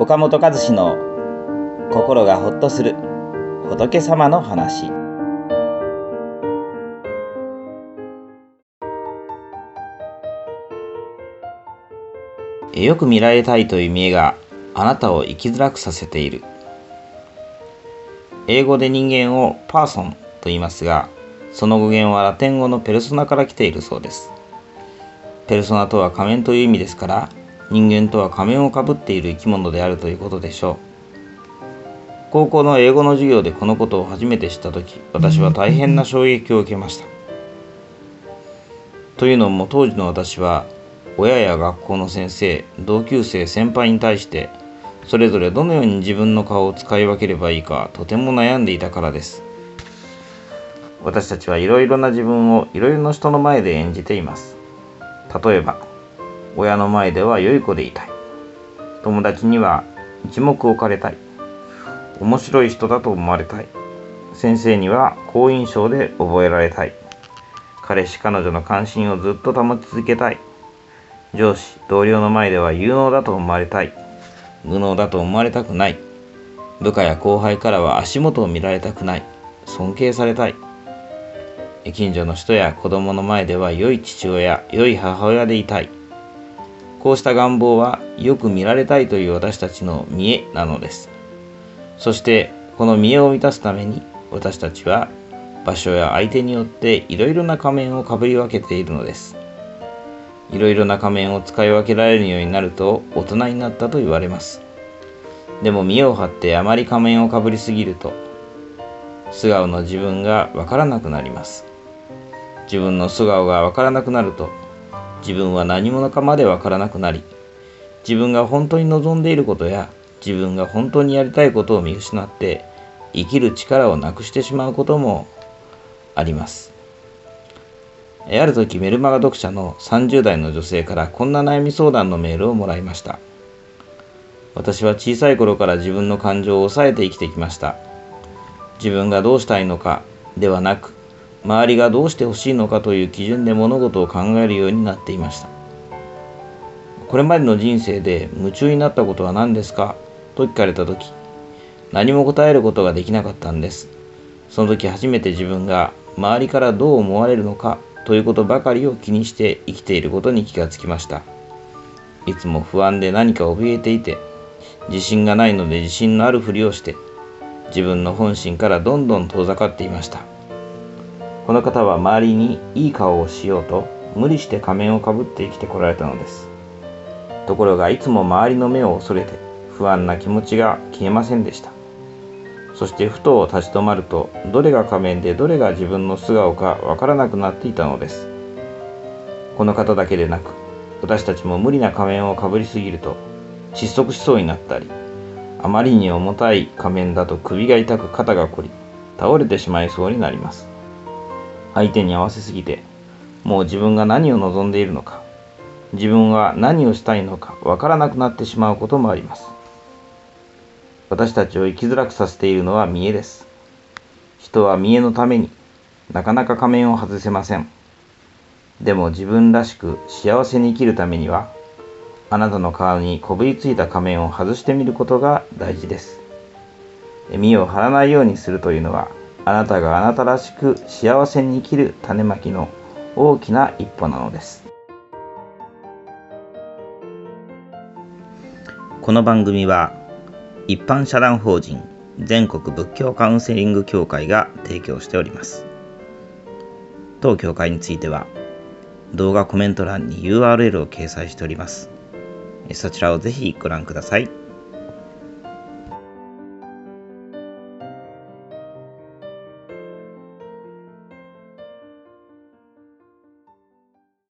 岡本和志の心がほっとする仏様の話。よく見られたいという見栄があなたを生きづらくさせている。英語で人間をパーソンと言いますがその語源はラテン語のペルソナから来ているそうです。ペルソナとは仮面という意味ですから人間とは仮面をかぶっている生き物であるということでしょう。高校の英語の授業でこのことを初めて知った時私は大変な衝撃を受けました。というのも当時の私は親や学校の先生同級生先輩に対してそれぞれどのように自分の顔を使い分ければいいかとても悩んでいたからです。私たちはいろいろな自分をいろいろな人の前で演じています。例えば親の前では良い子でいたい。友達には一目置かれたい。面白い人だと思われたい。先生には好印象で覚えられたい。彼氏彼女の関心をずっと保ち続けたい。上司同僚の前では有能だと思われたい。無能だと思われたくない。部下や後輩からは足元を見られたくない。尊敬されたい。近所の人や子供の前では良い父親良い母親でいたい。こうした願望はよく見られたいという私たちの見栄なのです。そしてこの見栄を満たすために私たちは場所や相手によっていろいろな仮面をかぶり分けているのです。いろいろな仮面を使い分けられるようになると大人になったと言われます。でも見栄を張ってあまり仮面をかぶりすぎると素顔の自分がわからなくなります。自分の素顔がわからなくなると自分は何者かまでわからなくなり自分が本当に望んでいることや自分が本当にやりたいことを見失って生きる力をなくしてしまうこともあります。ある時メルマガ読者の30代の女性からこんな悩み相談のメールをもらいました。私は小さい頃から自分の感情を抑えて生きてきました。自分がどうしたいのかではなく周りがどうしてほしいのかという基準で物事を考えるようになっていました。これまでの人生で夢中になったことは何ですか？と聞かれた時何も答えることができなかったんです。その時初めて自分が周りからどう思われるのか？ということばかりを気にして生きていることに気がつきました。いつも不安で何か怯えていて自信がないので自信のあるふりをして自分の本心からどんどん遠ざかっていました。この方は周りにいい顔をしようと無理して仮面をかぶって生きてこられたのです。ところがいつも周りの目を恐れて不安な気持ちが消えませんでした。そしてふと立ち止まるとどれが仮面でどれが自分の素顔かわからなくなっていたのです。この方だけでなく私たちも無理な仮面をかぶりすぎると窒息しそうになったりあまりに重たい仮面だと首が痛く肩が凝り倒れてしまいそうになります。相手に合わせすぎてもう自分が何を望んでいるのか自分は何をしたいのかわからなくなってしまうこともあります。私たちを生きづらくさせているのは見栄です。人は見栄のためになかなか仮面を外せません。でも自分らしく幸せに生きるためにはあなたの顔にこぶりついた仮面を外してみることが大事です。身を張らないようにするというのはあなたがあなたらしく幸せに生きる種まきの大きな一歩なのです。この番組は一般社団法人全国仏教カウンセリング協会が提供しております。当協会については動画コメント欄に URL を掲載しております。そちらをぜひご覧ください。